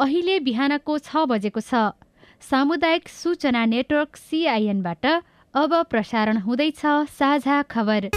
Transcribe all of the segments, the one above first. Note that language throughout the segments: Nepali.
अहिले बिहानको छ बजेको छ। सामुदायिक सूचना नेटवर्क सिआइएनबाट अब प्रसारण हुँदैछ साझा खबर।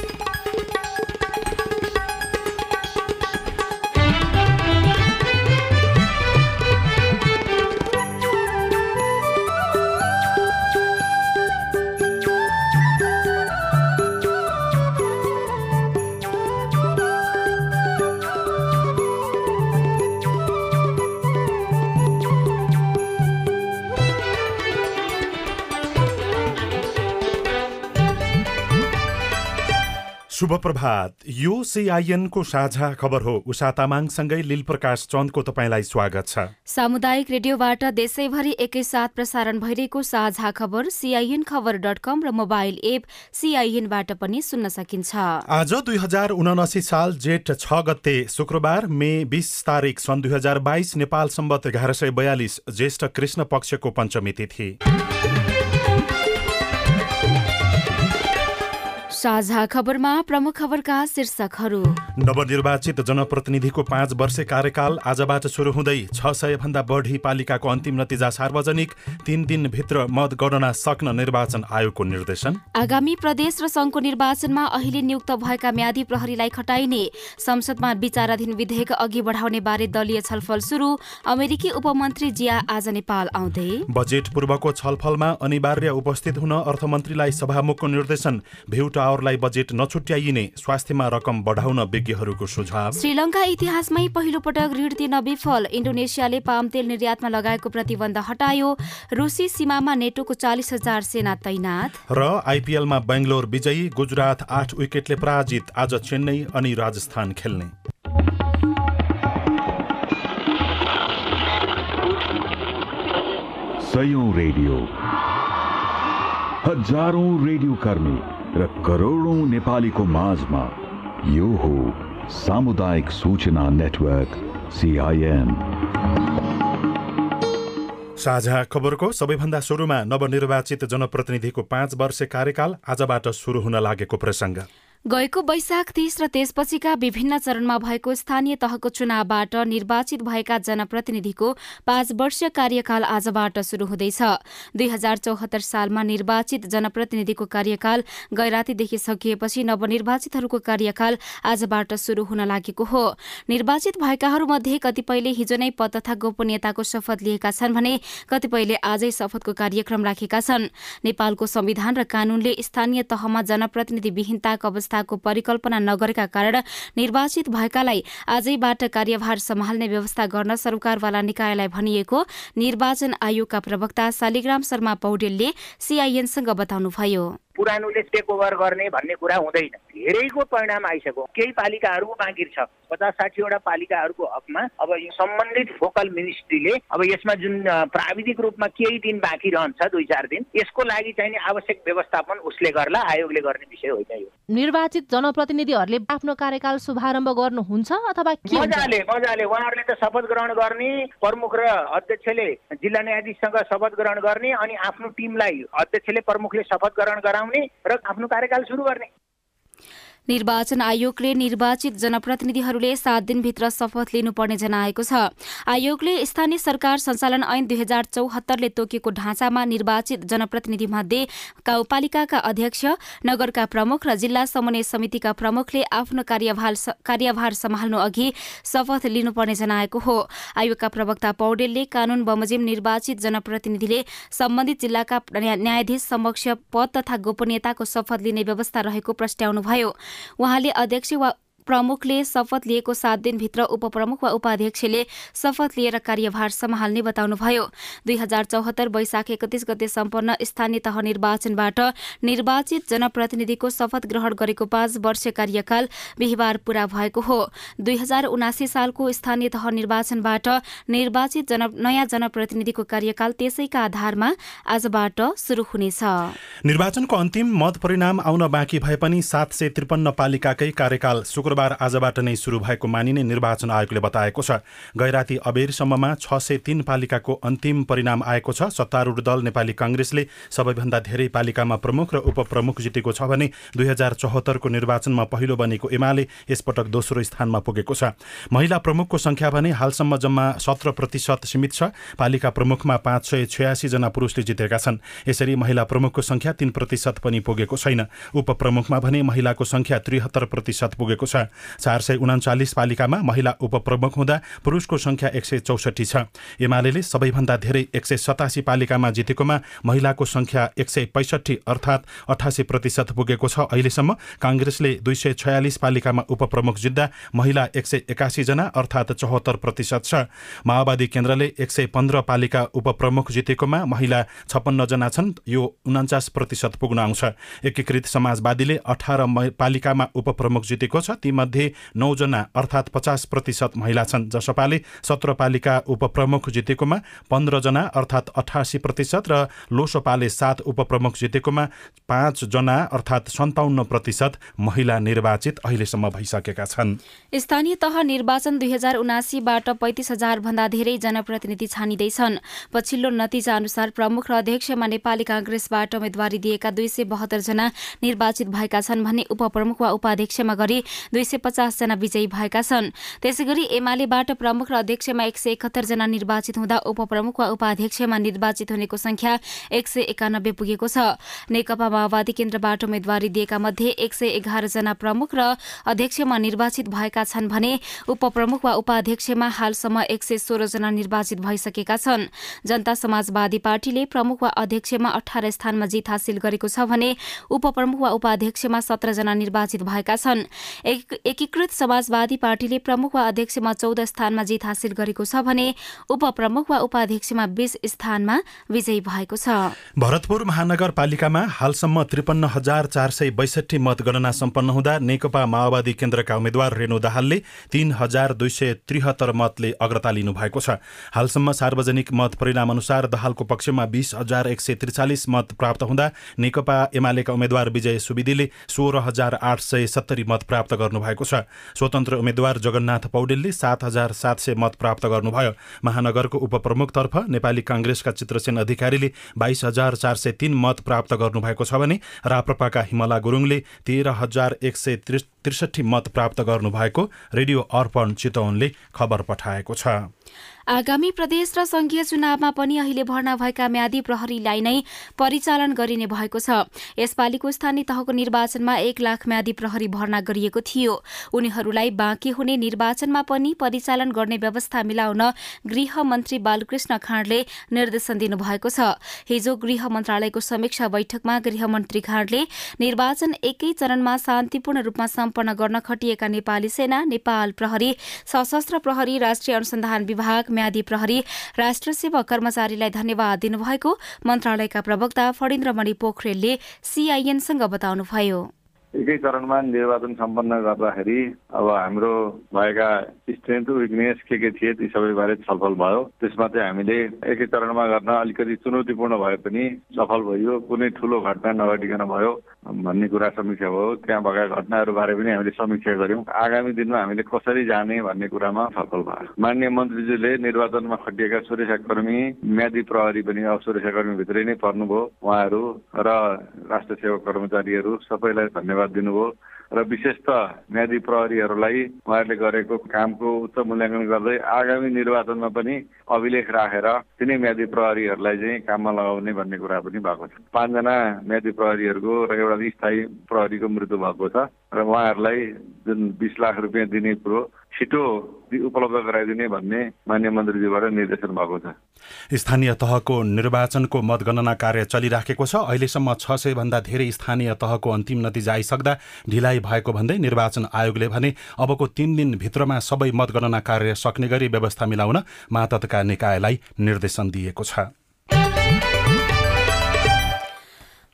शुभ प्रभात यो सिआइएनको साझा खबर हो। उषा तामाङसँगै लील प्रकाश चन्दको तपाईँलाई स्वागत छ। सामुदायिक रेडियोबाट देशैभरि एकैसाथ प्रसारण भइरहेको साझा खबर सिआइएन खबर डट कम र मोबाइल एप सिआइएनबाट पनि सुन्न सकिन्छ। आज दुई हजार उनासी साल जेठ छ गते शुक्रबार मे बिस तारिक सन् दुई हजार बाइस नेपाल सम्बत एघार सय बयालिस ज्येष्ठ कृष्ण पक्षको पञ्चमी तिथि। साझा खबरमा प्रमुख खबरका शीर्षकहरू। नवनिर्वाचित जनप्रतिनिधिको पाँच वर्ष कार्यकाल आजबाट सुरु हुँदै छ सय भन्दा बढी पालिकाको अन्तिम नतिजा सार्वजनिक तीन दिनभित्र मतगणना सक्न निर्वाचन आयोगको निर्देशन। आगामी प्रदेश र संघको निर्वाचनमा अहिले नियुक्त भएका म्यादी प्रहरीलाई खटाइने संसदमा विचाराधीन विधेयक अघि बढाउने बारे दलीय छलफल सुरु अमेरिकी उपमन्त्री जिया आज नेपाल आउँदै। बजेट पूर्वको छलफलमा अनिवार्य उपस्थित हुन अर्थमन्त्रीलाई सभामुखको निर्देशन भ्यू टावरलाई बजेट नछुट्याइने स्वास्थ्यमा रकम बढाउन विज्ञहरूको सुझाव। श्रीलङ्का इतिहासमै पहिलो पटक ऋण तिर्न विफल। इन्डोनेसियाले पाम तेल निर्यातमा लगाएको प्रतिबन्ध हटायो। रुसी सीमामा नेटोको चालिस हजार सेना तैनात। र आइपिएलमा बेङ्गलोर विजयी गुजरात आठ विकेटले पराजित। आज चेन्नई अनि राजस्थान खेल्ने। सयौं रेडियो। हजारौं रेडियो कर्मी। र करोडौं नेपालीको माझमा यो हो सामुदायिक सूचना नेटवर्क सिआइएन साझा खबरको सबैभन्दा सुरुमा नवनिर्वाचित जनप्रतिनिधिको पाँच वर्ष कार्यकाल आजबाट सुरु हुन लागेको प्रसङ्ग। गएको वैशाख तीस र त्यसपछिका विभिन्न चरणमा भएको स्थानीय तहको चुनावबाट निर्वाचित भएका जनप्रतिनिधिको पाँच वर्षीय कार्यकाल आजबाट शुरू हुँदैछ। दुई हजार चौहत्तर सालमा निर्वाचित जनप्रतिनिधिको कार्यकाल गैरातीदेखि सकिएपछि नवनिर्वाचितहरूको कार्यकाल आजबाट शुरू हुन लागेको हो। निर्वाचित भएकाहरूमध्ये कतिपयले हिजो नै पद तथा गोपनीयताको शपथ लिएका छन् भने कतिपयले आजै शपथको कार्यक्रम राखेका छन्। नेपालको संविधान र कानूनले स्थानीय तहमा जनप्रतिनिधि विहीनताको अवस्था व्यवस्थाको परिकल्पना नगरेका कारण निर्वाचित भएकालाई आजैबाट कार्यभार सम्हाल्ने व्यवस्था गर्न सरकारवाला निकायलाई भनिएको निर्वाचन आयोगका प्रवक्ता शालिग्राम शर्मा पौडेलले सीआईएनसँग बताउनुभयो। पुरानोले टेक ओभर गर्ने भन्ने कुरा हुँदैन। धेरैको परिणाम आइसक्यो। केही पालिकाहरू बाँकी छ। पचास साठीवटा पालिकाहरूको हकमा अब यो सम्बन्धित फोकल मिनिस्ट्रीले अब यसमा जुन प्राविधिक रूपमा केही दिन बाँकी रहन्छ दुई चार दिन यसको लागि चाहिने आवश्यक व्यवस्थापन उसले गर्ला आयोगले गर्ने विषय होइन यो। निर्वाचित जनप्रतिनिधिहरूले आफ्नो कार्यकाल शुभारम्भ गर्नुहुन्छ अथवा के मजाले मजाले। उहाँहरूले त शपथ ग्रहण गर्ने प्रमुख र अध्यक्षले जिल्ला न्यायाधीशसँग शपथ ग्रहण गर्ने अनि आफ्नो टिमलाई अध्यक्षले प्रमुखले शपथ ग्रहण गराउने र आफ्नो कार्यकाल सुरु गर्ने। निर्वाचन आयोगले निर्वाचित जनप्रतिनिधिहरूले सात दिनभित्र शपथ लिनुपर्ने जनाएको छ। आयोगले स्थानीय सरकार सञ्चालन ऐन दुई हजार चौहत्तरले तोकिएको ढाँचामा निर्वाचित जनप्रतिनिधि मध्ये गाउँपालिकाका अध्यक्ष नगरका प्रमुख र जिल्ला समन्वय समितिका प्रमुखले आफ्नो कार्यभार सम्हाल्नु अघि शपथ लिनुपर्ने जनाएको हो। आयोगका प्रवक्ता पौडेलले कानून बमोजिम निर्वाचित जनप्रतिनिधिले सम्बन्धित जिल्लाका न्यायाधीश समक्ष पद तथा गोपनीयताको शपथ लिने व्यवस्था रहेको प्रस्ट्याउनुभयो उहाँले अध्यक्ष वा प्रमुखले शपथ लिएको सात दिनभित्र उपप्रमुख वा उपाध्यक्षले शपथ लिएर कार्यभार सम्हाल्ने बताउनुभयो। दुई हजार चौहत्तर वैशाख एकतिस गते सम्पन्न स्थानीय तह निर्वाचनबाट निर्वाचित जनप्रतिनिधिको शपथ ग्रहण गरेको पाँच वर्ष कार्यकाल बिहिबार पूरा भएको हो। दुई हजार उनासी सालको स्थानीय तह निर्वाचनबाट निर्वाचित जन नयाँ जनप्रतिनिधिको कार्यकाल त्यसैका आधारमा आजबाट शुरू हुनेछ। निर्वाचनको अन्तिम मत परिणाम आउन बाँकी भए पनि सात सय त्रिपन्न पालिकाकै कार्यकाल शुक्रबार आजबाट नै सुरु भएको मानिने निर्वाचन आयोगले बताएको छ। गैराती अबेरसम्ममा छ सय तीन पालिकाको अन्तिम परिणाम आएको छ। सत्तारूढ दल नेपाली काङ्ग्रेसले सबैभन्दा धेरै पालिकामा प्रमुख र उपप्रमुख जितेको छ भने दुई हजार चौहत्तरको निर्वाचनमा पहिलो बनेको एमाले यसपटक दोस्रो स्थानमा पुगेको छ। महिला प्रमुखको सङ्ख्या भने हालसम्म जम्मा सत्र प्रतिशत सीमित छ। पालिका प्रमुखमा पाँच सय छयासीजना पुरुषले जितेका छन्। यसरी महिला प्रमुखको सङ्ख्या तीन प्रतिशत पनि पुगेको छैन। उपप्रमुखमा भने महिलाको सङ्ख्या त्रिहत्तर प्रतिशत पुगेको छ। चार सय उन्चालिस पालिकामा महिला उपप्रमुख हुँदा पुरुषको सङ्ख्या एक सय चौसठी छ। एमाले सबैभन्दा धेरै एक सय सतासी पालिकामा जितेकोमा महिलाको सङ्ख्या एक सय पैँसठी अर्थात् अठासी प्रतिशत पुगेको छ। अहिलेसम्म काङ्ग्रेसले दुई सय छयालिस पालिकामा उपप्रमुख जित्दा महिला एक सय एकासीजना अर्थात् चौहत्तर प्रतिशत छ। माओवादी केन्द्रले एक सय पन्ध्र पालिका उपप्रमुख जितेकोमा महिला छप्पन्नजना छन्। यो उन्चास प्रतिशत पुग्न आउँछ। एकीकृत समाजवादीले अठार पालिकामा उपप्रमुख जितेको छ। तीमध्ये नौजना अर्थात् पचास प्रतिशत महिला छन् जसपाले सत्र पालिका उपप्रमुख जितेकोमा पन्ध्रजना अर्थात् अठासी प्रतिशत र लोसपाले सात उपप्रमुख जितेकोमा पाँचजना अर्थात् सन्ताउन्न प्रतिशत महिला निर्वाचित अहिलेसम्म भइसकेका छन्। स्थानीय तह निर्वाचन दुई हजार उनासीबाट पैँतिस हजार भन्दा धेरै जनप्रतिनिधि छानिँदैछन्। पछिल्लो नतिजा अनुसार प्रमुख र अध्यक्षमा नेपाली काङ्ग्रेसबाट उम्मेद्वारी दिएका दुई सय बहत्तर जना निर्वाचित भएका छन् भने उपप्रमुख वा उपाध्यक्षमा गरी सय पचासजना विजयी भएका छन्। त्यसै गरी एमालेबाट प्रमुख र अध्यक्षमा एक सय जना निर्वाचित हुँदा उपप्रमुख वा उपाध्यक्षमा निर्वाचित हुनेको संख्या एक सय एकानब्बे पुगेको छ। नेकपा माओवादी केन्द्रबाट उम्मेद्वारी दिएका मध्ये एक सय जना प्रमुख र अध्यक्षमा निर्वाचित भएका छन् भने उपप्रमुख वा उपाध्यक्षमा हालसम्म एक सय जना निर्वाचित भइसकेका छन्। जनता समाजवादी पार्टीले प्रमुख वा अध्यक्षमा अठार स्थानमा जित हासिल गरेको छ भने उपप्रमुख वा उपाध्यक्षमा सत्रजना निर्वाचित भएका छन्। एकीकृत समाजवादी पार्टीले प्रमुख वा अध्यक्षमा चौध स्थानमा जित हासिल गरेको छ भने उपप्रमुख वा उपाध्यक्षमा बीस स्थानमा विजयी भएको छ। भरतपुर महानगरपालिकामा हालसम्म त्रिपन्न हजार चार सय बैसठी मतगणना सम्पन्न हुँदा नेकपा माओवादी केन्द्रका उम्मेद्वार रेणु दाहालले तीन हजार दुई सय त्रिहत्तर मतले अग्रता लिनु भएको छ। हालसम्म सार्वजनिक मत परिणाम अनुसार दहालको पक्षमा बीस हजार एक सय त्रिचालिस मत प्राप्त हुँदा नेकपा एमालेका उम्मेद्वार विजय सुविदीले सोह्र हजार आठ सय सत्तरी मत प्राप्त गर्नुभएको छ। स्वतन्त्र उम्मेद्वार जगन्नाथ पौडेलले सात हजार सात सय मत प्राप्त गर्नुभयो। महानगरको उपप्रमुखतर्फ नेपाली काङ्ग्रेसका चित्रसेन अधिकारीले बाइस हजार चार सय तीन मत प्राप्त गर्नुभएको छ भने राप्रपाका हिमला गुरुङले तेह्र हजार एक सय त्रिसठी मत प्राप्त गर्नुभएको रेडियो अर्पण चितवनले खबर पठाएको छ। आगामी प्रदेश र संघीय चुनावमा पनि अहिले भर्ना भएका म्यादी प्रहरीलाई नै परिचालन गरिने भएको छ। यसपालिको स्थानीय तहको निर्वाचनमा एक लाख म्यादी प्रहरी भर्ना गरिएको थियो। उनीहरूलाई बाँकी हुने निर्वाचनमा पनि परिचालन गर्ने व्यवस्था मिलाउन गृह मन्त्री बालकृष्ण खाँडले निर्देशन दिनुभएको छ। हिजो गृह मन्त्रालयको समीक्षा बैठकमा गृहमन्त्री खाँडले निर्वाचन एकै चरणमा शान्तिपूर्ण रूपमा सम्पन्न गर्न खटिएका नेपाली सेना नेपाल प्रहरी सशस्त्र प्रहरी राष्ट्रिय अनुसन्धान विभाग म्यादी प्रहरी राष्ट्र सेवक कर्मचारीलाई धन्यवाद दिनुभएको मन्त्रालयका प्रवक्ता फणिन्द्रमणि पोखरेलले सीआईएनसँग बताउनुभयो। एकै चरणमा निर्वाचन सम्पन्न गर्दाखेरि अब हाम्रो भएका स्ट्रेन्थ विकनेस के के थिए ती सबैबारे छलफल भयो। त्यसमा चाहिँ हामीले एकै चरणमा गर्न अलिकति चुनौतीपूर्ण भए पनि सफल भयो कुनै ठुलो घटना नघटिकन भयो। भन्ने कुरा समीक्षा भयो। त्यहाँ भएका घटनाहरूबारे पनि हामीले समीक्षा गऱ्यौँ। आगामी दिनमा हामीले कसरी जाने भन्ने कुरामा छलफल भयो मान्य मन्त्रीजीले निर्वाचनमा खटिएका सुरक्षाकर्मी म्यादी प्रहरी पनि अब सुरक्षाकर्मीभित्रै नै पर्नुभयो। उहाँहरू र राष्ट्र सेवक कर्मचारीहरू सबैलाई धन्यवाद दिनुभयो। र विशेष त म्यादी प्रहरीहरूलाई उहाँहरूले गरेको कामको उच्च मूल्याङ्कन गर्दै आगामी निर्वाचनमा पनि अभिलेख राखेर तिनै म्यादी प्रहरीहरूलाई चाहिँ काममा लगाउने भन्ने कुरा पनि भएको छ। पाँचजना म्यादी प्रहरीहरूको र एउटा स्थायी प्रहरीको मृत्यु भएको छ र उहाँहरूलाई जुन बिस लाख रुपियाँ दिने कुरो छिटो उपलब्ध गराइदिने भन्ने मान्य मन्त्रीजीबाट निर्देशन भएको छ। स्थानीय तहको निर्वाचनको मतगणना कार्य चलिराखेको छ। अहिलेसम्म छ सय भन्दा धेरै स्थानीय तहको अन्तिम नतिजा आइसक्दा ढिलाइ भएको भन्दै निर्वाचन आयोगले भने अबको तीन दिनभित्रमा सबै मतगणना कार्य सक्ने गरी व्यवस्था मिलाउन मातहतका निकायलाई निर्देशन दिएको छ।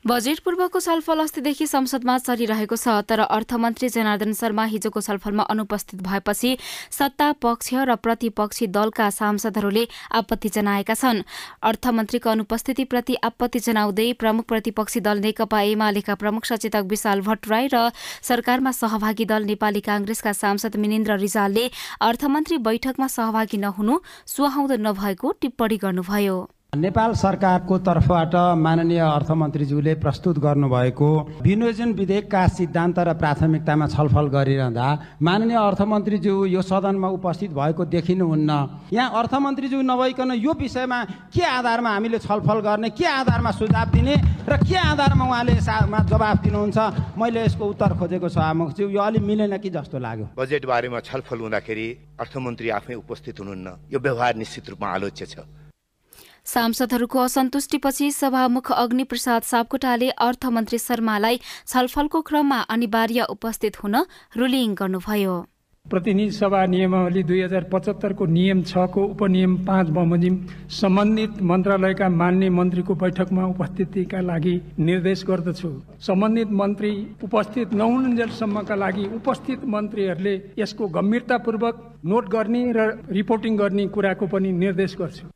बजेट पूर्वको छलफल अस्तिदेखि संसदमा चलिरहेको छ तर अर्थमन्त्री जनार्दन शर्मा हिजोको छलफलमा अनुपस्थित भएपछि सत्ता पक्ष र प्रतिपक्षी दलका सांसदहरूले आपत्ति जनाएका छन्। अर्थमन्त्रीको अनुपस्थितिप्रति आपत्ति जनाउँदै प्रमुख प्रतिपक्षी दल नेकपा एमालेका प्रमुख सचेतक विशाल भट्टराई र सरकारमा सहभागी दल नेपाली कांग्रेसका सांसद मिनेन्द्र रिजालले अर्थमन्त्री बैठकमा सहभागी नहुनु सुहाउँदो नभएको टिप्पणी गर्नुभयो। नेपाल सरकारको तर्फबाट माननीय अर्थमन्त्रीज्यूले प्रस्तुत गर्नुभएको विनियोजन विधेयकका सिद्धान्त र प्राथमिकतामा छलफल गरिरहँदा माननीय अर्थमन्त्रीज्यू यो सदनमा उपस्थित भएको देखिनुहुन्न। यहाँ अर्थमन्त्रीज्यू नभइकन यो विषयमा के आधारमा हामीले छलफल गर्ने के आधारमा सुझाव दिने र के आधारमा उहाँले यसमा जवाफ दिनुहुन्छ मैले यसको उत्तर खोजेको छ आमुखज्यू यो अलिक मिलेन कि जस्तो लाग्यो? बजेट बारेमा छलफल हुँदाखेरि अर्थमन्त्री आफै उपस्थित हुनुहुन्न। यो व्यवहार निश्चित रूपमा आलोच्य छ। सांसदहरूको असन्तुष्टिपछि सभामुख अग्निप्रसाद सापकोटाले अर्थमन्त्री शर्मालाई छलफलको क्रममा अनिवार्य उपस्थित हुन रुलिङ गर्नुभयो। प्रतिनिधि सभा नियमावली दुई हजार पचहत्तरको नियम छको उपनियम पाँच बमोजिम सम्बन्धित मन्त्रालयका मान्य मन्त्रीको बैठकमा उपस्थितिका लागि निर्देश गर्दछु। सम्बन्धित मन्त्री उपस्थित नहुन्जेलसम्मका लागि उपस्थित मन्त्रीहरूले यसको गम्भीरतापूर्वक नोट गर्ने र रिपोर्टिङ गर्ने कुराको पनि निर्देश गर्छु।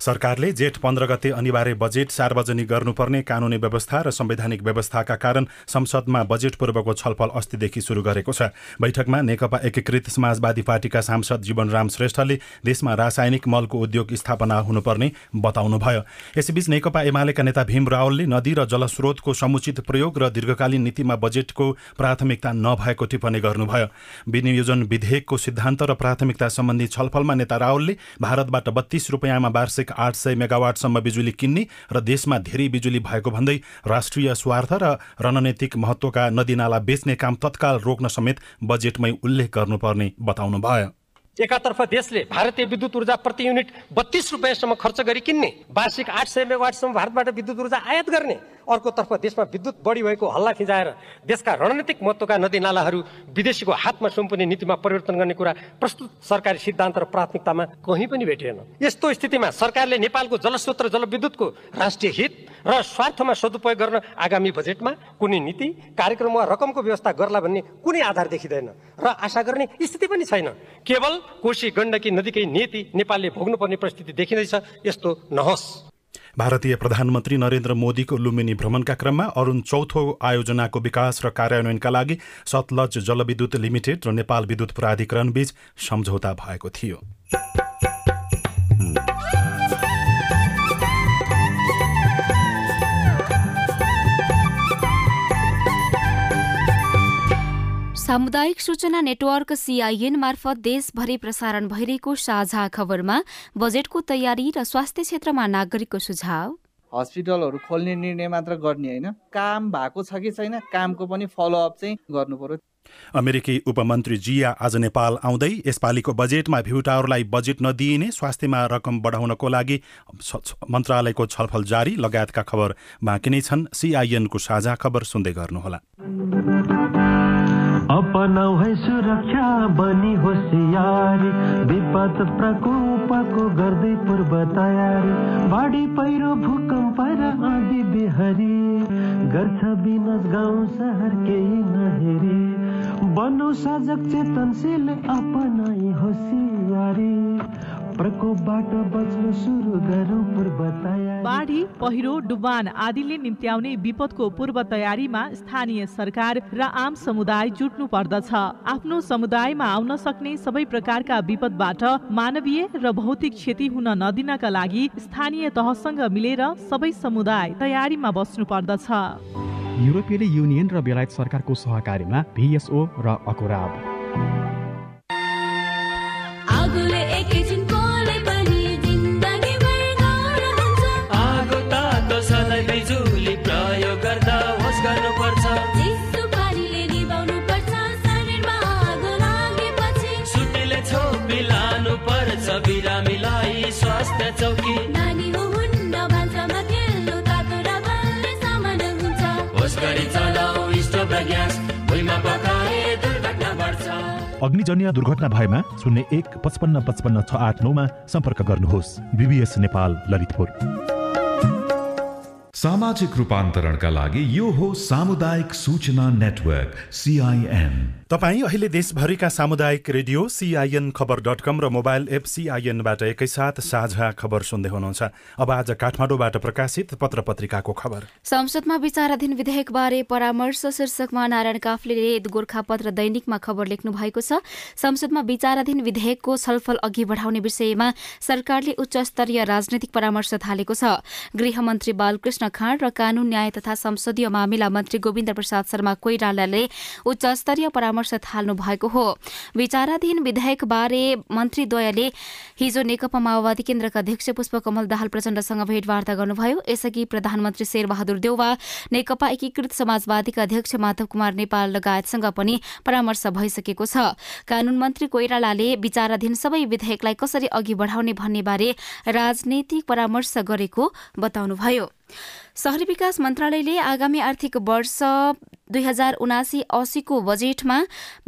सरकारले जेठ पन्ध्र गते अनिवार्य बजेट सार्वजनिक गर्नुपर्ने कानूनी व्यवस्था र संवैधानिक व्यवस्थाका कारण संसदमा बजेट पूर्वको छलफल अस्तिदेखि शुरू गरेको छ। बैठकमा नेकपा एकीकृत समाजवादी पार्टीका सांसद जीवनराम श्रेष्ठले देशमा रासायनिक मलको उद्योग स्थापना हुनुपर्ने बताउनुभयो। यसैबीच नेकपा एमालेका नेता भीम रावलले नदी र जलस्रोतको समुचित प्रयोग र दीर्घकालीन नीतिमा बजेटको प्राथमिकता नभएको टिप्पणी गर्नुभयो। विनियोजन विधेयकको सिद्धान्त र प्राथमिकता सम्बन्धी छलफलमा नेता रावलले भारतबाट बत्तीस रुपियाँमा आठ सय मेगावाटसम्म बिजुली किन्ने र देशमा धेरै बिजुली भएको भन्दै राष्ट्रिय स्वार्थ र रणनैतिक महत्वका नदीनाला बेच्ने काम तत्काल रोक्न समेत बजेटमै उल्लेख गर्नुपर्ने बताउनुभयो। एकातर्फ देशले भारतीय विद्युत ऊर्जा प्रति युनिट बत्तीस रुपियाँसम्म खर्च गरी किन्ने वार्षिक आठ सय मेगावाटसम्म भारतबाट विद्युत ऊर्जा आयात गर्ने अर्कोतर्फ देशमा विद्युत बढी भएको हल्ला खिचाएर देशका रणनीतिक महत्त्वका नदीनालाहरू विदेशीको हातमा सुम्पुने नीतिमा परिवर्तन गर्ने कुरा प्रस्तुत सरकारी सिद्धान्त र प्राथमिकतामा कहीँ पनि भेटिएन। यस्तो स्थितिमा सरकारले नेपालको जलस्रोत र जलविद्युतको राष्ट्रिय हित र स्वार्थमा सदुपयोग गर्न आगामी बजेटमा कुनै नीति कार्यक्रम वा रकमको व्यवस्था गर्ला भन्ने कुनै आधार देखिँदैन र आशा गर्ने स्थिति पनि छैन। केवल कोशी गण्डकी नदीकै नीति नेपालले भोग्नुपर्ने परिस्थिति देखिँदैछ यस्तो नहोस्। भारतीय प्रधानमन्त्री नरेन्द्र मोदीको लुम्बिनी भ्रमणका क्रममा अरुण चौथो आयोजनाको विकास र कार्यान्वयनका लागि सतलज जलविद्युत लिमिटेड र नेपाल विद्युत प्राधिकरण बीच सम्झौता भएको थियो। सामुदायिक सूचना नेटवर्क सिआइएन मार्फत देशभरि प्रसारण भइरहेको साझा खबरमा बजेटको तयारी र स्वास्थ्य क्षेत्रमा नागरिकको सुझाव। हस्पिटलहरू खोल्ने निर्णय मात्र गर्ने होइन। काम भएको छ कि छैन कामको पनि फलोअप चाहिँ गर्नु पर्यो। अमेरिकी उपमन्त्री जिया आज नेपाल आउँदै यसपालिको बजेटमा भ्युटाहरूलाई बजेट नदिइने स्वास्थ्यमा रकम बढाउनको लागि मन्त्रालयको छलफल जारी लगायतका खबर बाँकी नै छन्। सिआइएनको साझा खबर सुन्दै गर्नुहोला। अपनाउ है सुरक्षा बनी होसियारी विपद प्रकोपको गर्दै पूर्व तयारी। बाढी पहिरो भूकम्प र आँधी बिहारी। गर्छ विनाश गाउँ सहर केही नहेरी। बनौ सजग चेतनशील अपनाई होसियारी प्रकोपबाट बच्न सुरु गरौँ पूर्व तयारी। बाढी पहिरो डुबान आदिले निम्त्याउने विपदको पूर्व तयारीमा स्थानीय सरकार र आम समुदाय जुट्नु पर्दछ। आफ्नो समुदायमा आउन सक्ने सबै प्रकारका विपदबाट मानवीय र भौतिक क्षति हुन नदिनका लागि स्थानीय तहसँग मिलेर सबै समुदाय तयारीमा बस्नु पर्दछ। युरोपियन युनियन र बेलायत सरकारको सहकारीमा भिएसओ र अकोराब। अग्निजन्य दुर्घटना भएमा शून्य एक पचपन्न पचपन्न छ आठ नौमा सम्पर्क गर्नुहोस्। बिबिएस नेपाल ललितपुर। सामाजिक रूपान्तरणका लागि यो हो सामुदायिक सूचना नेटवर्क सिआइएन तपाईँ अहिले देशभरिका सामुदायिक radio CIN Khabar dot com र मोबाइल एप सिआइएनबाट एकैसाथ साझा खबर सुन्दै हुनुहुन्छ। अब आज काठमाडौँबाट प्रकाशित पत्र पत्रिकाको खबर। संसदमा विचाराधीन विधेयकबारे परामर्श शीर्षकमा नारायण काफ्लेले गोर्खापत्र दैनिकमा खबर लेख्नु भएको छ। संसदमा विचाराधीन विधेयकको छलफल अघि बढाउने विषयमा सरकारले उच्च स्तरीय राजनैतिक परामर्श थालेको छ। गृहमन्त्री बालकृष्ण खाँड र कानून न्याय तथा संसदीय मामिला मन्त्री गोविन्द प्रसाद शर्मा कोइरालाले उच्च स्तरीय परामर्श थाल्नु भएको हो। विचाराधीन विधेयकबारे मन्त्रीद्वयले हिजो नेकपा माओवादी केन्द्रका अध्यक्ष पुष्पकमल दाहाल प्रचण्डसँग भेटवार्ता गर्नुभयो। यसअघि प्रधानमन्त्री शेरबहादुर देउवा नेकपा एकीकृत समाजवादीका अध्यक्ष माधव कुमार नेपाल लगायतसँग पनि परामर्श भइसकेको छ। कानून मन्त्री कोइरालाले विचाराधीन सबै विधेयकलाई कसरी अघि बढाउने भन्ने बारे राजनैतिक परामर्श गरेको बताउनुभयो। शहरी विकास मन्त्रालयले आगामी आर्थिक वर्ष दुई हजार उनासी असीको बजेटमा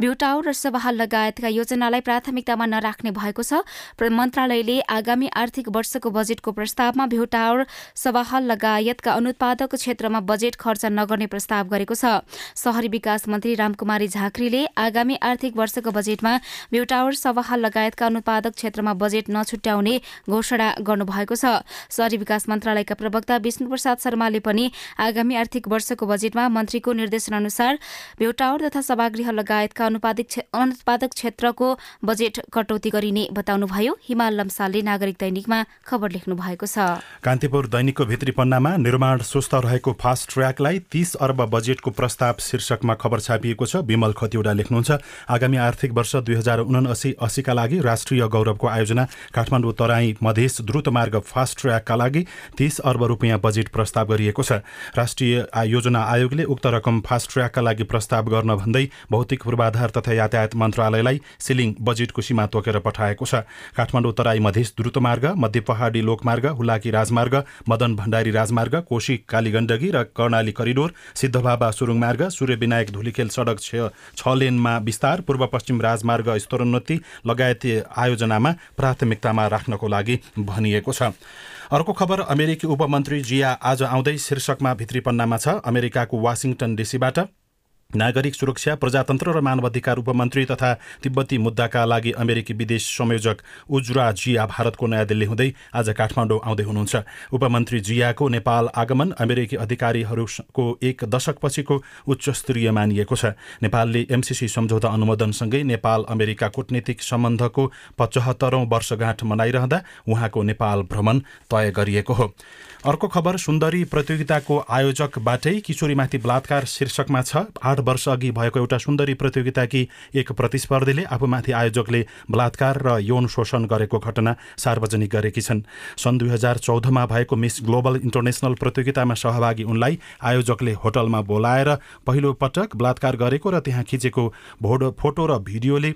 भ्यूटावर र सभाहाल लगायतका योजनालाई प्राथमिकतामा नराख्ने भएको छ। मन्त्रालयले आगामी आर्थिक वर्षको बजेटको प्रस्तावमा भ्यूटावर सभाहाल लगायतका अनुत्पादक क्षेत्रमा बजेट खर्च नगर्ने प्रस्ताव गरेको छ। शहरी विकास मन्त्री रामकुमारी झाँक्रीले आगामी आर्थिक वर्षको बजेटमा भ्यूटावर सभाहाल लगायतका अनुत्पादक क्षेत्रमा बजेट नछुट्याउने घोषणा गर्नुभएको छ। शहरी विकास मन्त्रालयका प्रवक्ता विष्णु प्रसाद शर्माले पनि आगामी आर्थिक वर्षको बजेटमा मन्त्रीको निर्देशन अनुसार भ्यूटावर तथा सभागृह लगायतका अनुत्पादक क्षेत्रको बजेट कटौती गरिने बताउनुभयो। हिमाल लम्सालले नागरिक दैनिकमा खबर लेख्नु भएको छ। कान्तिपुर दैनिकको भित्री पन्नामा निर्माण सुस्त रहेको फास्ट ट्र्याकलाई तीस अर्ब बजेटको प्रस्ताव शीर्षकमा खबर छापिएको छ। विमल खतिवडा लेख्नुहुन्छ आगामी आर्थिक वर्ष दुई हजार उनासी अस्सीका लागि राष्ट्रिय गौरवको आयोजना। काठमाडौँ तराई मधेस द्रुत मार्ग फास्ट ट्र्याकका लागि तीस अर्ब रुपियाँ बजेट प्रस्ताव गरिएको छ। राष्ट्रिय योजना आयोगले उक्त रकम फास्ट ट्र्याकका लागि प्रस्ताव गर्न भन्दै भौतिक पूर्वाधार तथा यातायात मन्त्रालयलाई सिलिङ बजेटको सीमा तोकेर पठाएको छ। काठमाडौँ तराई मधेस द्रुतमार्ग मध्य पहाडी लोकमार्ग हुलाकी राजमार्ग मदन भण्डारी राजमार्ग कोशी कालीगण्डकी र कर्णाली करिडोर सिद्धबाबा सुरुङ मार्ग सूर्य विनायक धुलीखेल सडक छ लेनमा विस्तार पूर्व पश्चिम राजमार्ग स्तरोन्नति लगायत आयोजनामा प्राथमिकतामा राख्नको लागि भनिएको छ। अर्को खबर अमेरिकी उपमन्त्री जिया आज आउँदै शीर्षकमा भित्री पन्नामा छ। अमेरिकाको वासिङटन डिसीबाट नागरिक सुरक्षा प्रजातन्त्र र मानवाधिकार उपमन्त्री तथा तिब्बती मुद्दाका लागि अमेरिकी विदेश संयोजक उज्रा जिया भारतको नयाँ दिल्ली हुँदै आज काठमाडौँ आउँदै हुनुहुन्छ। उपमन्त्री जियाको नेपाल आगमन अमेरिकी अधिकारीहरूको एक दशकपछिको उच्च स्तरीय मानिएको छ। नेपालले एमसिसी सम्झौता अनुमोदनसँगै नेपाल अमेरिका कूटनीतिक सम्बन्धको पचहत्तरौं वर्षगाँठ मनाइरहँदा उहाँको नेपाल भ्रमण तय गरिएको हो। अर्को खबर सुन्दरी प्रतियोगिताको आयोजकबाटै किशोरीमाथि बलात्कार शीर्षकमा छ। आठ वर्ष अघि भएको एउटा सुन्दरी प्रतियोगिताकी एक प्रतिस्पर्धीले आफूमाथि आयोजकले बलात्कार र यौन शोषण गरेको घटना सार्वजनिक गरेकी छन्। सन् दुई हजार चौधमा भएको मिस ग्लोबल इन्टरनेसनल प्रतियोगितामा सहभागी उनलाई आयोजकले होटलमा बोलाएर पहिलो पटक बलात्कार गरेको र त्यहाँ खिचेको भोडो फोटो र भिडियोले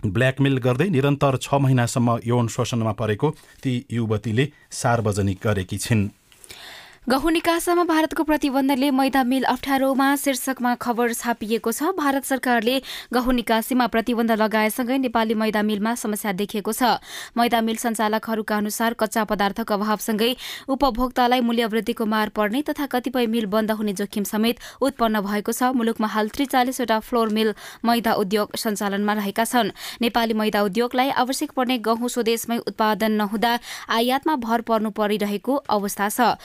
ब्ल्याकमेल गर्दै निरन्तर छ महिनासम्म यौन शोषणमा परेको ती युवतीले सार्वजनिक गरेकी छिन्। गहुँ निकासामा भारतको प्रतिबन्धले मैदा मिल अप्ठ्यारोमा शीर्षकमा खबर छापिएको छ। भारत सरकारले गहुँ निकासीमा प्रतिबन्ध लगाएसँगै नेपाली मैदा मिलमा समस्या देखिएको छ। मैदा मिल सञ्चालकहरूका अनुसार कच्चा पदार्थको अभावसँगै उपभोक्तालाई मूल्यवृद्धिको मार पर्ने तथा कतिपय मिल बन्द हुने जोखिम समेत उत्पन्न भएको छ। मुलुकमा हाल त्रिचालिसवटा फ्लोर मिल मैदा उद्योग सञ्चालनमा रहेका छन्। नेपाली मैदा उद्योगलाई आवश्यक पर्ने गहुँ स्वदेशमै उत्पादन नहुँदा आयातमा भर पर्नु परिरहेको अवस्था छ।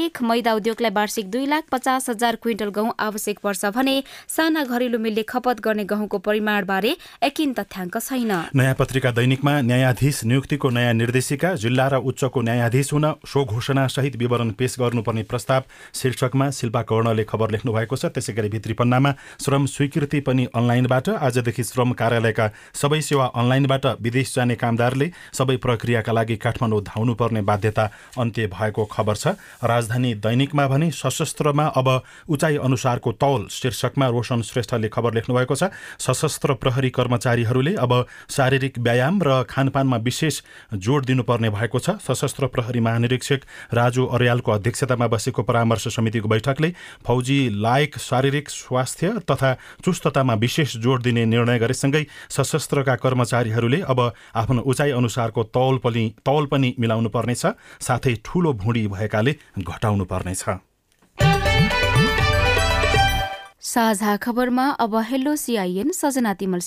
प्रत्येक मैदा उद्योगलाई वार्षिक दुई लाख पचास हजार क्विन्टल गहुँ आवश्यक पर्छ भने साना घरेलु मिलले खपत गर्ने गहुँको परिमाणबारे एकिन तथ्याङ्क छैन। नयाँ पत्रिका दैनिकमा न्यायाधीश नियुक्तिको नयाँ निर्देशिका जिल्ला र उच्चको न्यायाधीश हुन सो घोषणा सहित विवरण पेश गर्नुपर्ने प्रस्ताव शीर्षकमा शिल्पा कर्णले खबर लेख्नु भएको छ। त्यसै गरी भित्री पन्नामा श्रम स्वीकृति पनि अनलाइनबाट आजदेखि श्रम कार्यालयका सबै सेवा अनलाइनबाट विदेश जाने कामदारले सबै प्रक्रियाका लागि काठमाडौँ धाउनुपर्ने बाध्यता अन्त्य भएको खबर छ। राजधानी दैनिकमा भने सशस्त्रमा अब उचाइ अनुसारको तौल शीर्षकमा रोशन श्रेष्ठले खबर लेख्नुभएको छ। सशस्त्र प्रहरी कर्मचारीहरूले अब शारीरिक व्यायाम र खानपानमा विशेष जोड दिनुपर्ने भएको छ। सशस्त्र प्रहरी महानिरीक्षक राजु अर्यालको अध्यक्षतामा बसेको परामर्श समितिको बैठकले फौजी लायक शारीरिक स्वास्थ्य तथा चुस्ततामा विशेष जोड दिने निर्णय गरेसँगै सशस्त्रका कर्मचारीहरूले अब आफ्नो उचाइ अनुसारको तौल पनि तौल पनि मिलाउनु पर्नेछ साथै ठूलो भुँडी भएकाले घटाउनु पर्नेछ। साझा खबरमा अब हेलो सिआइएन सजना तिमल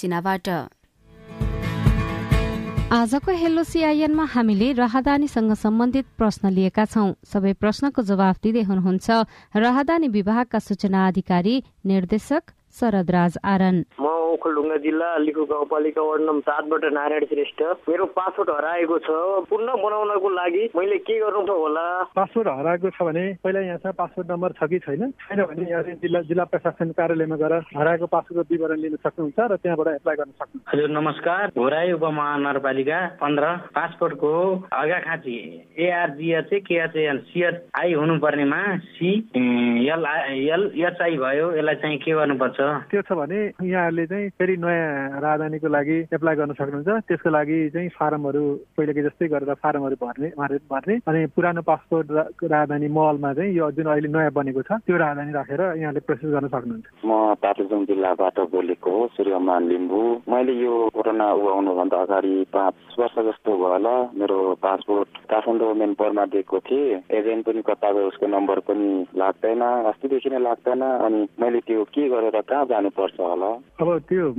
आजको हेलो सिआइएनमा हामीले राहदानीसँग सम्बन्धित प्रश्न लिएका छौं। सबै प्रश्नको जवाफ दिँदै हुनुहुन्छ राहदानी विभागका सूचना अधिकारी निर्देशक शरद राज आरन। म ओखलढुङ्गा जिल्ला लिखु गाउँपालिका वार्ड नम्बर सातबाट नारायण श्रेष्ठ। मेरो पासपोर्ट हराएको छ। पुनः बनाउनको लागि मैले के गर्नु त होला? पासपोर्ट हराएको छ भने पहिला यहाँसँग पासपोर्ट नम्बर छ कि छैन? छैन भने यहाँ जिल्ला जिल्ला प्रशासन कार्यालयमा गएर हराएको पासपोर्टको विवरण लिन सक्नुहुन्छ र त्यहाँबाट एप्लाई गर्न सक्नुहुन्छ। हजुर नमस्कार। घोराई उपमहानगरपालिका पन्ध्र पासपोर्टको Arghakhanchi ARGH KHN CH I हुनुपर्नेमा C L L HI भयो। यसलाई चाहिँ के गर्नुपर्छ? त्यो छ भने यहाँहरूले चाहिँ फेरि नयाँ राजधानीको लागि एप्लाई गर्न सक्नुहुन्छ। त्यसको लागि चाहिँ फारमहरू पहिलाको जस्तै गरेर फारमहरू भर्ने भर्ने अनि पुरानो पासपोर्ट राजधानी महलमा चाहिँ यो जुन अहिले नयाँ बनेको छ त्यो राजधानी राखेर यहाँले प्रोसेस गर्न सक्नुहुन्छ। म ताप्लेजुङ जिल्लाबाट बोलेको हो सूर्यमान लिम्बू। मैले यो कोरोना ऊ आउनुभन्दा अगाडि पाँच वर्ष जस्तो भयो होला मेरो पासपोर्ट काठमाडौँ मेन परमा दिएको थिएँ। एजेन्ट पनि कता गयो उसको नम्बर पनि लाग्दैन अस्तिदेखि नै लाग्दैन अनि मैले त्यो के गरेर कहाँ जानुपर्छ होला? अब त्यो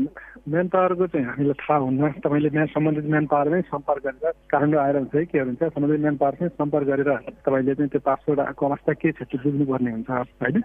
मेन पावरको चाहिँ हामीलाई थाहा हुन्न। तपाईँले म्यान सम्बन्धित म्यान पावरमै सम्पर्क गरेर काठमाडौँ आएर हुन्छ है के हुन्छ सम्बन्धित म्यान पावरमै सम्पर्क गरेर तपाईँले चाहिँ त्यो पासपोर्टको अवस्था के छ त्यो बुझ्नुपर्ने हुन्छ होइन?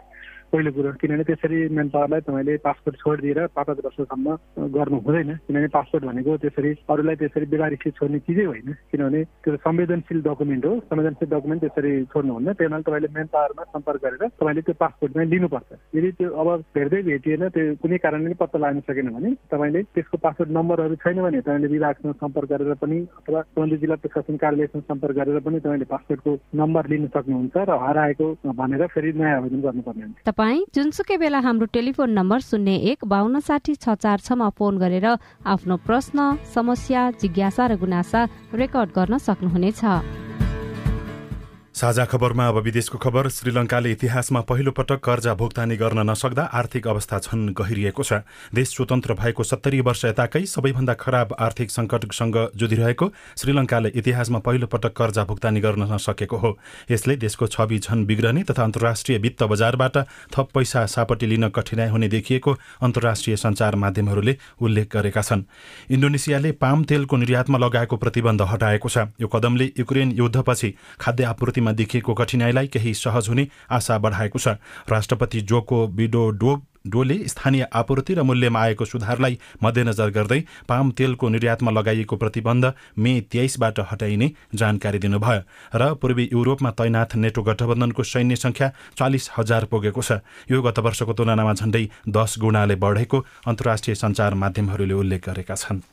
पहिलो कुरो किनभने त्यसरी मेन पावरलाई तपाईँले पासपोर्ट छोडिदिएर पाँच पाँच वर्षसम्म गर्नु हुँदैन। किनभने पासपोर्ट भनेको त्यसरी अरूलाई त्यसरी बेगारिसी छोड्ने चिजै होइन। किनभने त्यो संवेदनशील डकुमेन्ट हो। संवेदनशील डकुमेन्ट त्यसरी छोड्नु हुन्न त्यही भएर तपाईँले मेन पावरमा सम्पर्क गरेर तपाईँले त्यो पासपोर्ट चाहिँ लिनुपर्छ। यदि त्यो अब भेट्दै भेटिएन त्यो कुनै कारणले पत्ता लाग्न सकेन भने तपाईँले त्यसको पासपोर्ट नम्बरहरू छैन भने तपाईँले विभागसँग सम्पर्क गरेर पनि अथवा सम्बन्धित जिल्ला प्रशासन कार्यालयसँग सम्पर्क गरेर पनि तपाईँले पासपोर्टको नम्बर लिन सक्नुहुन्छ र हराएको भनेर फेरि नयाँ आवेदन गर्नुपर्ने हुन्छ। तपाईँ जुनसुकै बेला हाम्रो टेलिफोन नम्बर शून्य एक बाहन्न साठी छ चार छमा फोन गरेर आफ्नो प्रश्न समस्या जिज्ञासा र गुनासा रेकर्ड गर्न सक्नुहुनेछ। साझा खबरमा अब विदेशको खबर। श्रीलङ्काले इतिहासमा पहिलो पटक कर्जा भुक्तानी गर्न नसक्दा आर्थिक अवस्था झन गहिरिएको छ। देश स्वतन्त्र भएको सत्तरी वर्ष यताकै सबैभन्दा खराब आर्थिक सङ्कटसँग जुधिरहेको श्रीलङ्काले इतिहासमा पहिलो पटक कर्जा भुक्तानी गर्न नसकेको हो। यसले देशको छवि झन बिग्रने तथा अन्तर्राष्ट्रिय वित्त बजारबाट थप पैसा सापट्टि लिन कठिनाई हुने देखिएको अन्तर्राष्ट्रिय सञ्चार माध्यमहरूले उल्लेख गरेका छन्। इन्डोनेसियाले पाम तेलको निर्यातमा लगाएको प्रतिबन्ध हटाएको छ। यो कदमले युक्रेन युद्धपछि खाद्य आपूर्तिमा देखिएको कठिनाईलाई केही सहज हुने आशा बढाएको छ। राष्ट्रपति जोको विडोडो डोले स्थानीय आपूर्ति र मूल्यमा आएको सुधारलाई मध्यनजर गर्दै पाम तेलको निर्यातमा लगाइएको प्रतिबन्ध मे तेइसबाट हटाइने जानकारी दिनुभयो र पूर्वी युरोपमा तैनाथ नेटो गठबन्धनको सैन्य संख्या चालिस हजार पुगेको छ। यो गत वर्षको तुलनामा झण्डै दस गुणाले बढेको अन्तर्राष्ट्रिय सञ्चार माध्यमहरूले उल्लेख गरेका छन्।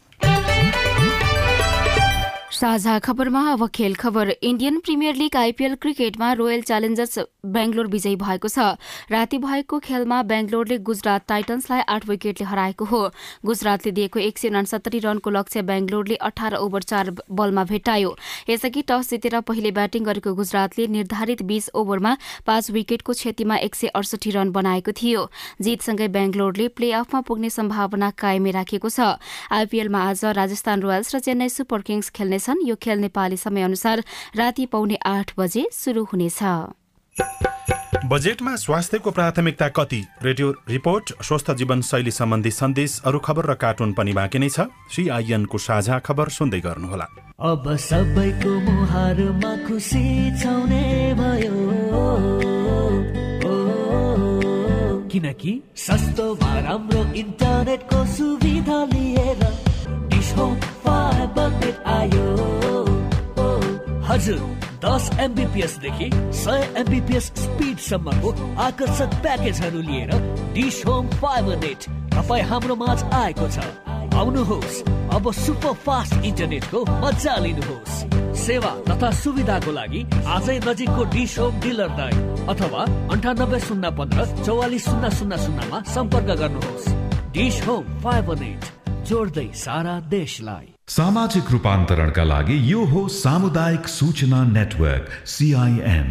साझा खबरमा अब खेल खबर। इन्डियन प्रिमियर लिग आइपिएल क्रिकेटमा रोयल च्यालेन्जर्स बेङ्गलोर विजयी भएको छ। राति भएको खेलमा बेङ्गलोरले गुजरात टाइटन्सलाई आठ विकेटले हराएको हो। गुजरातले दिएको एक सय उनासत्तरी रनको लक्ष्य बेङ्गलोरले अठार ओभर चार बलमा भेटायो यसअघि टस जितेर पहिले ब्याटिङ गरेको गुजरातले निर्धारित बीस ओभरमा पाँच विकेटको क्षतिमा एक सय अडसठी रन बनाएको थियो। जितसँगै बेङ्गलोरले प्ले अफमा पुग्ने सम्भावना कायमै राखेको छ। आइपीएलमा आज राजस्थान रोयल्स र चेन्नई सुपर किङ्स खेल्नेछन् यो खेल नेपाली समयअनुसार राति पाउने आठ बजे शुरू हुनेछ। बजेटमा स्वास्थ्यको प्राथमिकता कति? रेडियो रिपोर्ट स्वस्थ जीवनशैली सम्बन्धी सन्देश अरू खबर र कार्टुन पनि बाँकी नै छ। सिआइएनको साझा खबर सुन्दै गर्नुहोला। अब सबैको मुहारमा खुसी छाउने भयो। किनकि सस्तोमा राम्रो इन्टरनेटको सुविधा लिएर फाइबर आयो। हजुर दस एमबिपिएसदेखि सय एमबिपिएस स्पिडसम्मको आकर्षक प्याकेजहरू लिएर डिस होम फाइबर नेट तपाईँ हाम्रो माझ आएको छ। आउनुहोस् अब सुपर फास्ट इन्टरनेटको मजा लिनुहोस्। सेवा तथा सुविधाको लागि आजै नजिकको डिस होम डिलरलाई अथवा अन्ठानब्बे शून्य पन्ध्र चौवालिस शून्य शून्य शून्यमा सम्पर्क गर्नुहोस्। Dish Home Fiber Net. जोड्दै सारा देशलाई सामाजिक रूपान्तरणका लागि यो हो सामुदायिक सूचना नेटवर्क सिआइएन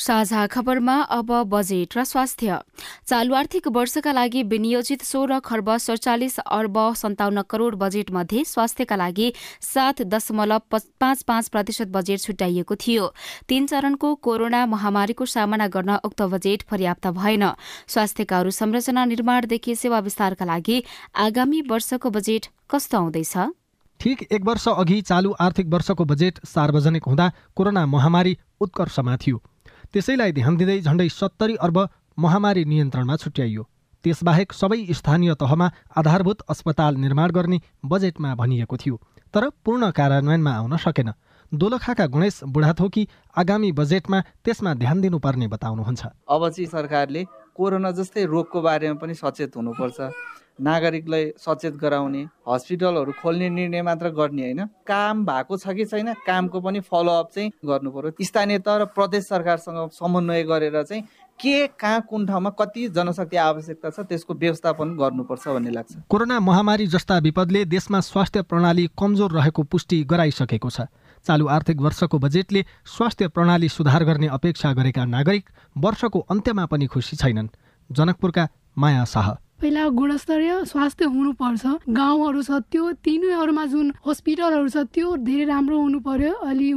साझा खबरमा अब बजेट र स्वास्थ्य। चालु आर्थिक वर्षका लागि विनियोजित सोह्र खर्ब सडचालिस अर्ब सन्ताउन्न करोड़ बजेट मध्ये स्वास्थ्यका लागि सात दशमलव पाँच पाँच प्रतिशत बजेट छुट्याइएको थियो। तीन चरणको कोरोना महामारीको सामना गर्न उक्त बजेट पर्याप्त भएन। स्वास्थ्यका अरू संरचना निर्माणदेखि सेवा विस्तारका लागि आगामी वर्षको बजेट कस्तो आउँदैछ? ठिक एक वर्ष अघि चालु आर्थिक वर्षको बजेट सार्वजनिक हुँदा कोरोना महामारी उत्कर्षमा थियो। त्यसैलाई ध्यान दिँदै झण्डै सत्तरी अर्ब महामारी नियन्त्रणमा छुट्याइयो। त्यसबाहेक सबै स्थानीय तहमा आधारभूत अस्पताल निर्माण गर्ने बजेटमा भनिएको थियो तर पूर्ण कार्यान्वयनमा आउन सकेन। दोलखाका गणेश बुढाथोकी आगामी बजेटमा त्यसमा ध्यान दिनुपर्ने बताउनुहुन्छ। अब चाहिँ सरकारले कोरोना जस्तै रोगको बारेमा पनि सचेत हुनुपर्छ। नागरिकलाई सचेत गराउने हस्पिटलहरू खोल्ने निर्णय मात्र गर्ने होइन। काम भएको छ कि छैन कामको पनि फलोअप चाहिँ गर्नु पर्यो स्थानीय तर प्रदेश सरकारसँग समन्वय गरेर चाहिँ के कहाँ कुन ठाउँमा कति जनशक्ति आवश्यकता छ त्यसको व्यवस्थापन गर्नुपर्छ भन्ने लाग्छ। कोरोना महामारी जस्ता विपदले देशमा स्वास्थ्य प्रणाली कमजोर रहेको पुष्टि गराइसकेको छ। चालु आर्थिक वर्षको बजेटले स्वास्थ्य प्रणाली सुधार गर्ने अपेक्षा गरेका नागरिक वर्षको अन्त्यमा पनि खुसी छैनन्। जनकपुरका माया शाह। पहिला गुणस्तरीय स्वास्थ्य हुनुपर्छ। गाउँहरू छ त्यो तिनीहरूमा जुन हस्पिटलहरू छ त्यो धेरै राम्रो हुनु पर्यो अलि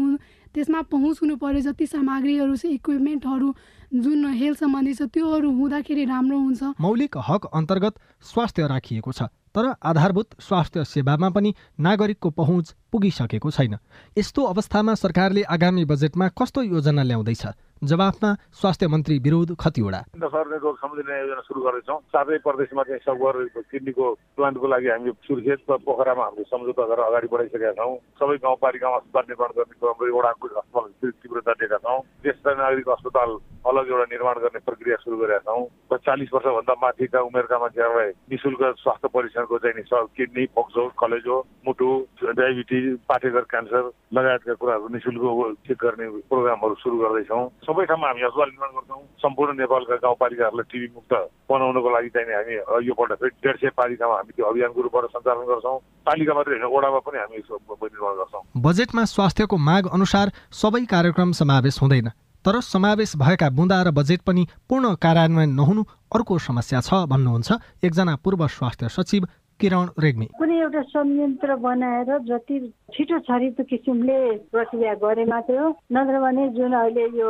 त्यसमा पहुँच हुनु पर्यो जति सामग्रीहरू छ इक्विपमेन्टहरू जुन हेल्थ सम्बन्धी छ त्योहरू हुँदाखेरि राम्रो हुन्छ। मौलिक हक अन्तर्गत स्वास्थ्य राखिएको छ। तर आधारभूत स्वास्थ्य सेवामा पनि नागरिकको पहुँच पुगिसकेको छैन। यस्तो अवस्थामा सरकारले आगामी बजेटमा कस्तो योजना ल्याउँदैछ? जवाफमा स्वास्थ्य मन्त्री विरोध खतिवडा। सर्ने रोग सम्बन्धी योजना सुरु गर्दैछौँ सातै प्रदेशमा चाहिँ सगुवार किडनीको प्लान्टको लागि हामी सुर्खेत पोखरामा हामीले सम्झौता गरेर अगाडि बढाइसकेका छौँ। सबै गाउँपालिकामा अस्पताल निर्माण गर्ने एउटा अस्पताल तीव्रता दिएका छौँ। ज्येष्ठ नागरिक अस्पताल अलग एउटा निर्माण गर्ने प्रक्रिया सुरु गरेका छौँ। चालिस वर्षभन्दा माथिका उमेरका मान्छेहरूलाई निशुल्क स्वास्थ्य परीक्षणको चाहिँ किडनी फोक्सो कलेजो मुटु डायबिटिज पाठेघर क्यान्सर लगायतका कुराहरू निशुल्क चेक गर्ने प्रोग्रामहरू सुरु गर्दैछौँ। सबै ठाउँमा हामी अस्पताल निर्माण गर्छौँ। सम्पूर्ण नेपालका गाउँपालिकाहरूलाई टिबी मुक्त बनाउनको लागि चाहिँ हामी योपल्ट फेरि डेढ सय पालिकामा हामी त्यो अभियानको रूपबाट सञ्चालन गर्छौँ। पालिका मात्रै होइन ओडामा पनि हामी निर्माण गर्छौँ। बजेटमा स्वास्थ्यको माग अनुसार सबै कार्यक्रम समावेश हुँदैन। तर समावेश भएका बुँदा र बजेट पनि पूर्ण कार्यान्वयन नहुनु अर्को समस्या छ भन्नुहुन्छ एकजना पूर्व स्वास्थ्य सचिव किरण रेग्मी। कुनै एउटा संयन्त्र बनाएर जति छिटो छरितो किसिमले प्रक्रिया गरे मात्रै हो। नत्र भने जुन अहिले यो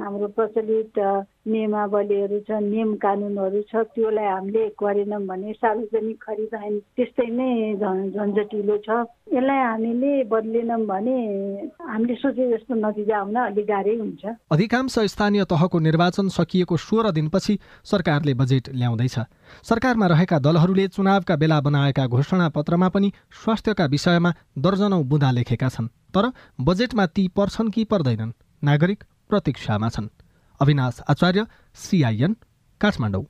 हाम्रो प्रचलित नियमावलीहरू छ नियम कानुनहरू छ त्यसलाई हामीले गरेनौँ भने सार्वजनिक खरिद ऐन त्यस्तै नै झन्झटिलो छ। यसलाई हामीले बदलेनौँ भने हामीले सोचे जस्तो नतिजा आउन अलिक गाह्रै हुन्छ। अधिकांश स्थानीय तहको निर्वाचन सकिएको सोह्र दिनपछि सरकारले बजेट ल्याउँदैछ। सरकारमा रहेका दलहरूले चुनावका बेला बनाएका घोषणा पत्रमा पनि स्वास्थ्यका विषयमा दर्जनौ बुँदा लेखेका छन्। तर बजेटमा ती पर्छन् कि पर्दैनन्? नागरिक प्रतीक्षामा छन्। अविनाश आचार्य सिआइएन काठमाडौँ।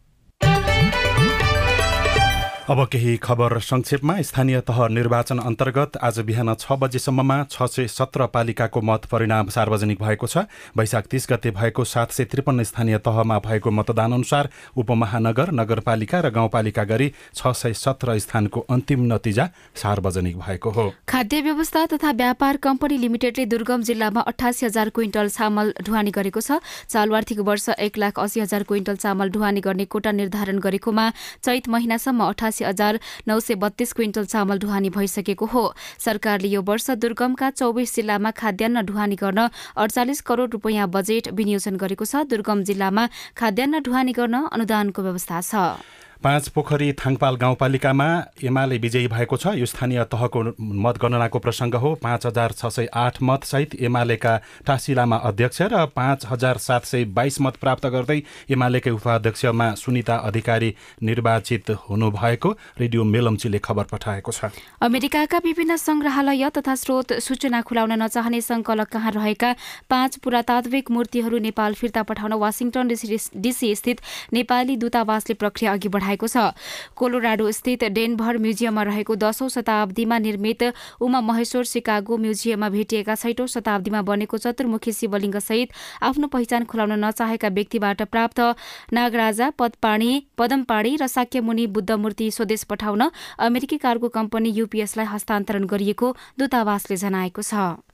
अब केही खबर संक्षेपमा। स्थानीय तह निर्वाचन अन्तर्गत आज बिहान छ बजेसम्ममा छ सय सत्र पालिकाको मत परिणाम सार्वजनिक भएको छ। वैशाख तीस गते भएको सात सय त्रिपन्न स्थानीय तहमा भएको मतदान अनुसार उपमहानगर नगरपालिका र गाउँपालिका गरी छ सय सत्र स्थानको अन्तिम नतिजा सार्वजनिक भएको हो। खाद्य व्यवस्था तथा व्यापार कम्पनी लिमिटेडले दुर्गम जिल्लामा अठासी हजार क्विन्टल चामल ढुवानी गरेको छ। चालु आर्थिक वर्ष एक लाख अस्सी हजार क्विन्टल चामल ढुवानी गर्ने कोटा निर्धारण गरेकोमा चैत महिनासम्म अठासी अठासी हजार नौ सय बत्तीस क्विन्टल चामल ढुवानी भइसकेको हो। सरकारले यो वर्ष दुर्गमका चौबिस जिल्लामा खाद्यान्न ढुवानी गर्न अडचालिस करोड़ रूपियाँ बजेट विनियोजन गरेको छ। दुर्गम जिल्लामा खाद्यान्न ढुवानी गर्न अनुदानको व्यवस्था छ। पाँच पोखरी थाङपाल गाउँपालिकामा एमाले विजयी भएको छ। यो स्थानीय तहको मतगणनाको प्रसङ्ग हो। पाँच हजार छ सय आठ मतसहित एमालेका टासी लामा अध्यक्ष र पाँच हजार सात सय बाइस मत प्राप्त गर्दै एमालेकै उपाध्यक्षमा सुनिता अधिकारी निर्वाचित हुनुभएको रेडियो मेलम्चीले खबर पठाएको छ। अमेरिकाका विभिन्न संग्रहालय तथा स्रोत सूचना खुलाउन नचाहने संकलक कहाँ रहेका पाँच पुरातात्विक मूर्तिहरू नेपाल फिर्ता पठाउन वासिङटन डिसी स्थित नेपाली दूतावासले प्रक्रिया अघि बढाए देखाएको छ। कोलोराडो स्थित डेनभर म्युजियममा रहेको दशौं शताब्दीमा निर्मित उमा महेश्वर सिकागो म्युजियममा भेटिएका छैटौं शताब्दीमा बनेको चतुर्मुखी शिवलिङ्ग सहित आफ्नो पहिचान खुलाउन नचाहेका व्यक्तिबाट प्राप्त नागराजा पदपाणी पदमपाणी र साक्यमुनि बुद्ध मूर्ति स्वदेश पठाउन अमेरिकी कार्गो कम्पनी युपीएसलाई हस्तान्तरण गरिएको दूतावासले जनाएको छ।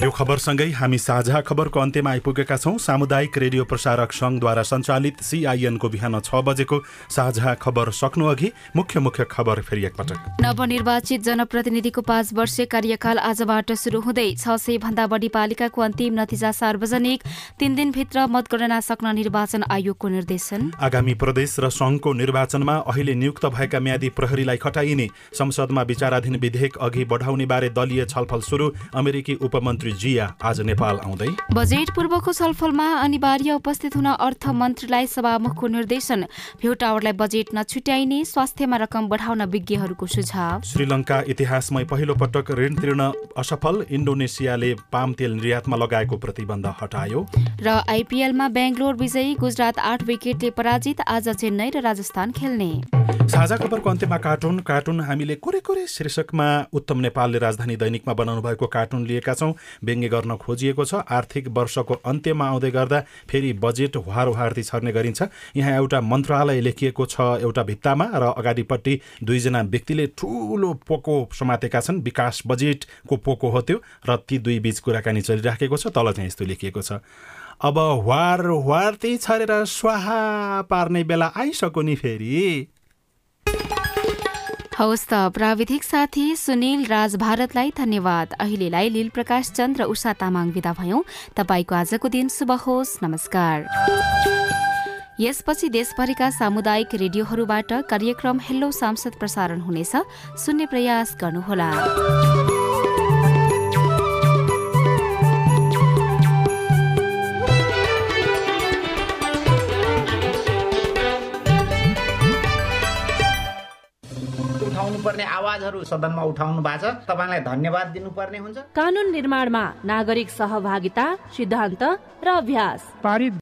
यो खबरसँगै हामी साझा खबरको अन्त्यमा आइपुगेका छौँ। सामुदायिक रेडियो प्रसारक सङ्घद्वारा सञ्चालित सिआइएनको बिहान छ बजेको साझा खबर सक्नु अघि मुख्य मुख्य खबर फेरि एकपटक। नवनिर्वाचित जनप्रतिनिधिको पाँच वर्षीय कार्यकाल आजबाट सुरु हुँदै छ सय भन्दा बढी पालिकाको अन्तिम नतिजा सार्वजनिक तीन दिनभित्र मतगणना सक्न निर्वाचन आयोगको निर्देशन। आगामी प्रदेश र सङ्घको निर्वाचनमा अहिले नियुक्त भएका म्यादी प्रहरीलाई खटाइने संसदमा विचाराधीन विधेयक अघि बढाउने बारे दलीय छलफल सुरु अमेरिकी उपमन्त्री जिया आज नेपाल आउँदै। बजेट पूर्वको छलफलमा अनिवार्य उपस्थित हुन अर्थमन्त्रीलाई सभामुखको निर्देशन। भ्यू टावरलाई बजेट नछुट्याइने स्वास्थ्यमा रकम बढाउन विज्ञहरूको सुझाव। श्रीलङ्का इतिहासमै पहिलो पटक ऋण तिर्न असफल इन्डोनेसियाले पाम तेल निर्यातमा लगाएको प्रतिबन्ध हटायो। र आइपिएलमा बेङ्गलोर विजयी गुजरात आठ विकेटले पराजित आज चेन्नई र राजस्थान खेल्ने। साझा खबरको अन्त्यमा कार्टुन कार्टुन हामीले कुरे कुरे शीर्षकमा उत्तम नेपालले राजधानी दैनिकमा बनाउनु भएको कार्टुन लिएका छौँ। व्यङ्ग्य गर्न खोजिएको छ। आर्थिक वर्षको अन्त्यमा आउँदै गर्दा फेरि बजेट हुहार हुहार्ती छर्ने गरिन्छ। यहाँ एउटा मन्त्रालय लेखिएको छ एउटा भित्तामा र अगाडिपट्टि दुईजना व्यक्तिले ठुलो पोको समातेका छन्। विकास बजेटको पोको हो त्यो र ती दुई बीच कुराकानी चलिराखेको छ। तल चाहिँ यस्तो लेखिएको छ। अब वार वार्ती छरेर स्वाहा पार्ने बेला आइसक्यो नि फेरि। हवस् त प्राविधिक साथी सुनिल राज भारतलाई धन्यवाद। अहिलेलाई लील प्रकाश चन्द र उषा तामाङ विदा भयौँ। तपाईँको आजको दिन शुभ होस्। नमस्कार। यसपछि देशभरिका सामुदायिक रेडियोहरूबाट कार्यक्रम हेलो सांसद प्रसारण हुनेछ। सुन्ने प्रयास गर्नुहोला। पर्ने आवाजहरू सदनमा उठाउनु भएको छ। तपाईँलाई धन्यवाद दिनुपर्ने हुन्छ। कानून निर्माणमा नागरिक सहभागिता सिद्धान्त र अभ्यास। पारित